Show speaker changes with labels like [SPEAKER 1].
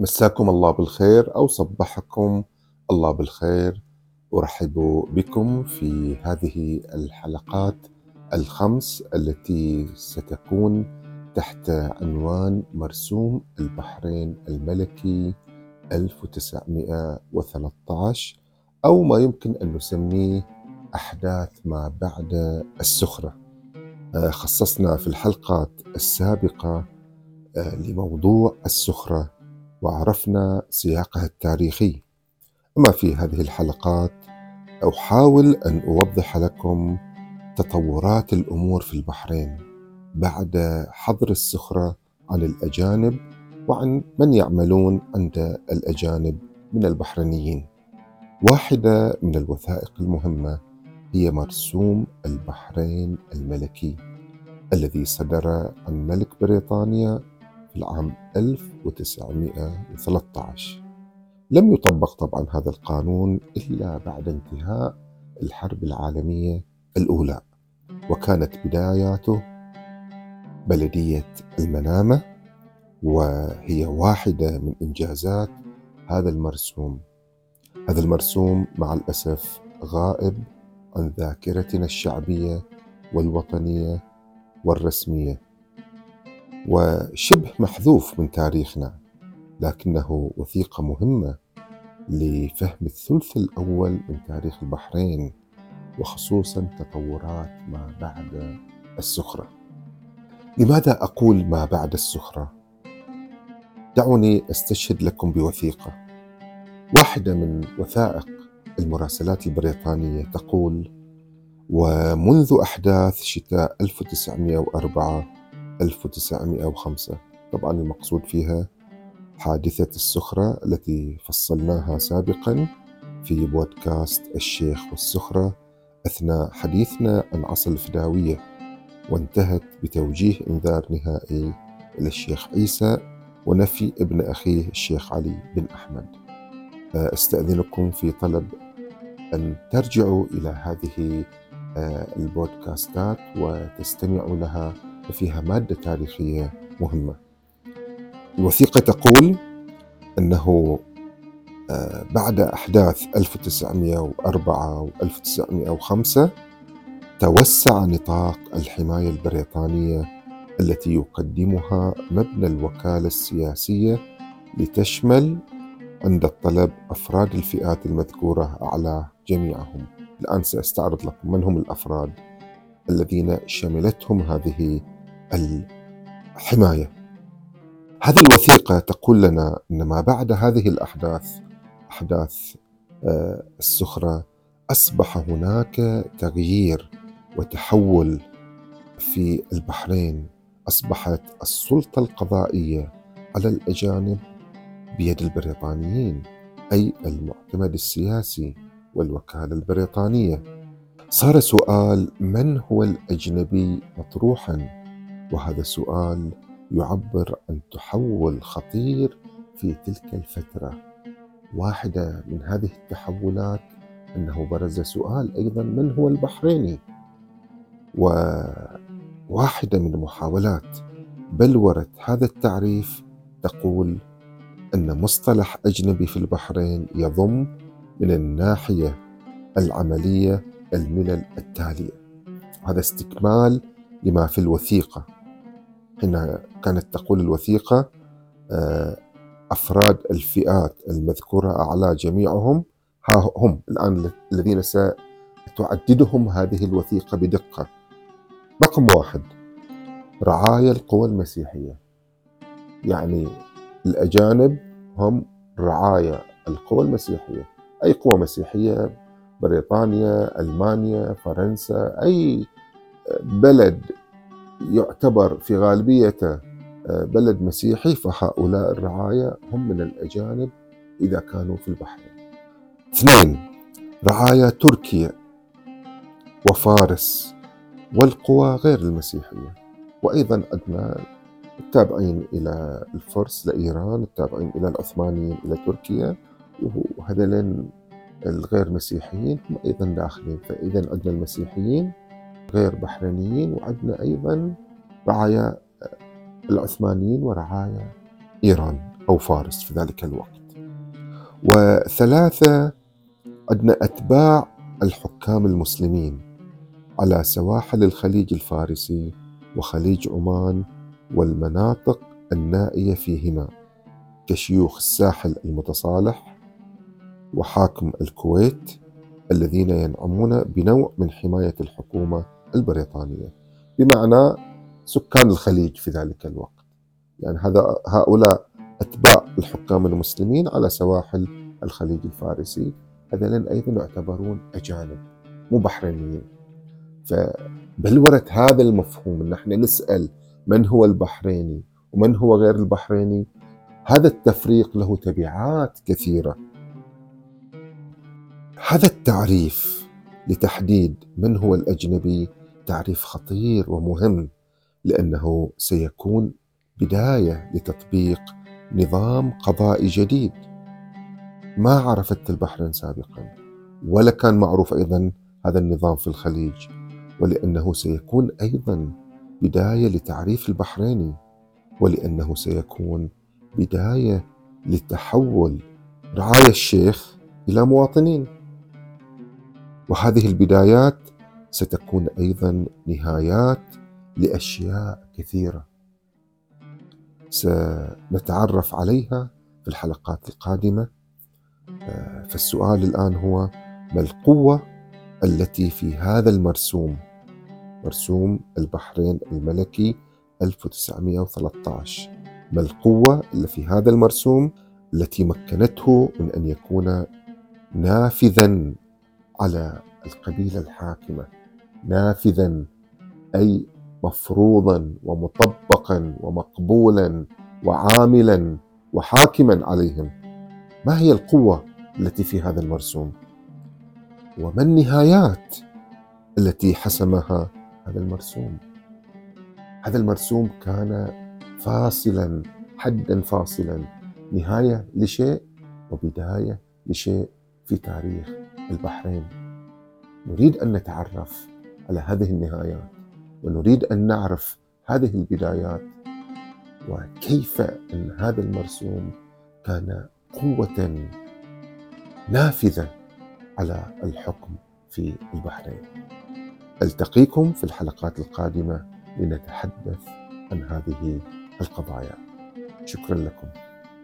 [SPEAKER 1] مساكم الله بالخير أو صبحكم الله بالخير. أرحب بكم في هذه الحلقات الخمس التي ستكون تحت عنوان مرسوم البحرين الملكي 1913 أو ما يمكن أن نسميه أحداث ما بعد السخرة. آه، خصصنا في الحلقات السابقة آه، لموضوع السخرة وعرفنا سياقها التاريخي. أما في هذه الحلقات أحاول أن أوضح لكم تطورات الأمور في البحرين بعد حظر السخرة عن الأجانب وعن من يعملون عند الأجانب من البحرينيين. واحدة من الوثائق المهمة هي مرسوم البحرين الملكي الذي صدر عن ملك بريطانيا في العام 1913 لم يطبق طبعا هذا القانون إلا بعد انتهاء الحرب العالمية الأولى وكانت بداياته بلدية المنامة وهي واحدة من إنجازات هذا المرسوم. هذا المرسوم مع الأسف غائب عن ذاكرتنا الشعبية والوطنية والرسمية. وشبه محذوف من تاريخنا لكنه وثيقة مهمة لفهم الثلث الأول من تاريخ البحرين وخصوصا تطورات ما بعد السخرة لماذا أقول ما بعد السخرة؟ دعوني أستشهد لكم بوثيقة واحدة من وثائق المراسلات البريطانية تقول ومنذ أحداث شتاء 1904 1905 طبعا المقصود فيها حادثة السخرة التي فصلناها سابقا في بودكاست الشيخ والسخرة أثناء حديثنا عن عصر الفداوية وانتهت بتوجيه إنذار نهائي إلى الشيخ عيسى ونفي ابن أخيه الشيخ علي بن أحمد. أستأذنكم في طلب أن ترجعوا إلى هذه آه، البودكاستات وتستمعوا لها ففيها مادة تاريخية مهمة. الوثيقة تقول أنه آه، بعد أحداث 1904 و 1905 توسع نطاق الحماية البريطانية التي يقدمها مبنى الوكالة السياسية لتشمل عند الطلب أفراد الفئات المذكورة أعلى جميعهم. الآن سأستعرض لكم من هم الأفراد الذين شملتهم هذه الحماية. هذه الوثيقة تقول لنا إن ما بعد هذه الأحداث أحداث آه، السخره أصبح هناك تغيير وتحول في البحرين. أصبحت السلطة القضائية على الأجانب بيد البريطانيين أي المعتمد السياسي والوكالة البريطانية. صار سؤال من هو الأجنبي مطروحا؟ وهذا السؤال يعبر عن تحول خطير في تلك الفترة. واحدة من هذه التحولات أنه برز سؤال أيضا من هو البحريني؟ وواحدة من محاولات بلورة هذا التعريف تقول أن مصطلح أجنبي في البحرين يضم من الناحية العملية الملل التالية. هذا استكمال لما في الوثيقة. حين كانت تقول الوثيقة آه، أفراد الفئات المذكورة أعلى جميعهم ها هم الآن الذين ستعددهم هذه الوثيقة بدقة. رقم واحد رعايا القوى المسيحية. يعني الأجانب هم رعايا القوى المسيحية. أي قوى مسيحية بريطانيا ألمانيا فرنسا أي بلد يعتبر في غالبيته آه، بلد مسيحي فهؤلاء الرعايا هم من الأجانب إذا كانوا في البحرين اثنين رعايا تركيا وفارس والقوى غير المسيحية. وأيضا عندنا التابعين إلى الفرس لإيران التابعين إلى العثمانيين إلى تركيا وهذين الغير مسيحيين هم أيضا داخلين. فإذا عندنا المسيحيين غير بحرينيين وعندنا أيضا رعايا العثمانيين ورعايا إيران أو فارس في ذلك الوقت. وثلاثة عندنا أتباع الحكام المسلمين على سواحل الخليج الفارسي وخليج عمان والمناطق النائية فيهما كشيوخ الساحل المتصالح وحاكم الكويت الذين ينعمون بنوع من حماية الحكومة البريطانية بمعنى سكان الخليج في ذلك الوقت. يعني هذا هؤلاء أتباع الحكام المسلمين على سواحل الخليج الفارسي. هذين أيضا يعتبرون أجانب مو بحرينيين فبلورة هذا المفهوم أن إحنا نسأل من هو البحريني ومن هو غير البحريني؟ هذا التفريق له تبعات كثيرة. هذا التعريف لتحديد من هو الأجنبي تعريف خطير ومهم لأنه سيكون بداية لتطبيق نظام قضائي جديد. ما عرفت البحرين سابقا ولا كان معروف أيضا هذا النظام في الخليج ولأنه سيكون أيضا بداية لتعريف البحريني ولأنه سيكون بداية لتحول رعايا الشيخ إلى مواطنين. وهذه البدايات ستكون أيضا نهايات لأشياء كثيرة. سنتعرف عليها في الحلقات القادمة. آه، فالسؤال الآن هو ما القوة التي في هذا المرسوم؟ مرسوم البحرين الملكي 1913 ما القوة اللي في هذا المرسوم التي مكنته من أن يكون نافذا على القبيلة الحاكمة؟ نافذا أي مفروضا ومطبقا ومقبولا وعاملا وحاكما عليهم. ما هي القوة التي في هذا المرسوم؟ وما النهايات التي حسمها هذا المرسوم؟ هذا المرسوم كان فاصلا حدا فاصلا نهاية لشيء وبداية لشيء في تاريخ البحرين. نريد أن نتعرف على هذه النهايات ونريد أن نعرف هذه البدايات وكيف أن هذا المرسوم كان قوة نافذة على الحكم في البحرين. ألتقيكم في الحلقات القادمة لنتحدث عن هذه القضايا. شكرا لكم.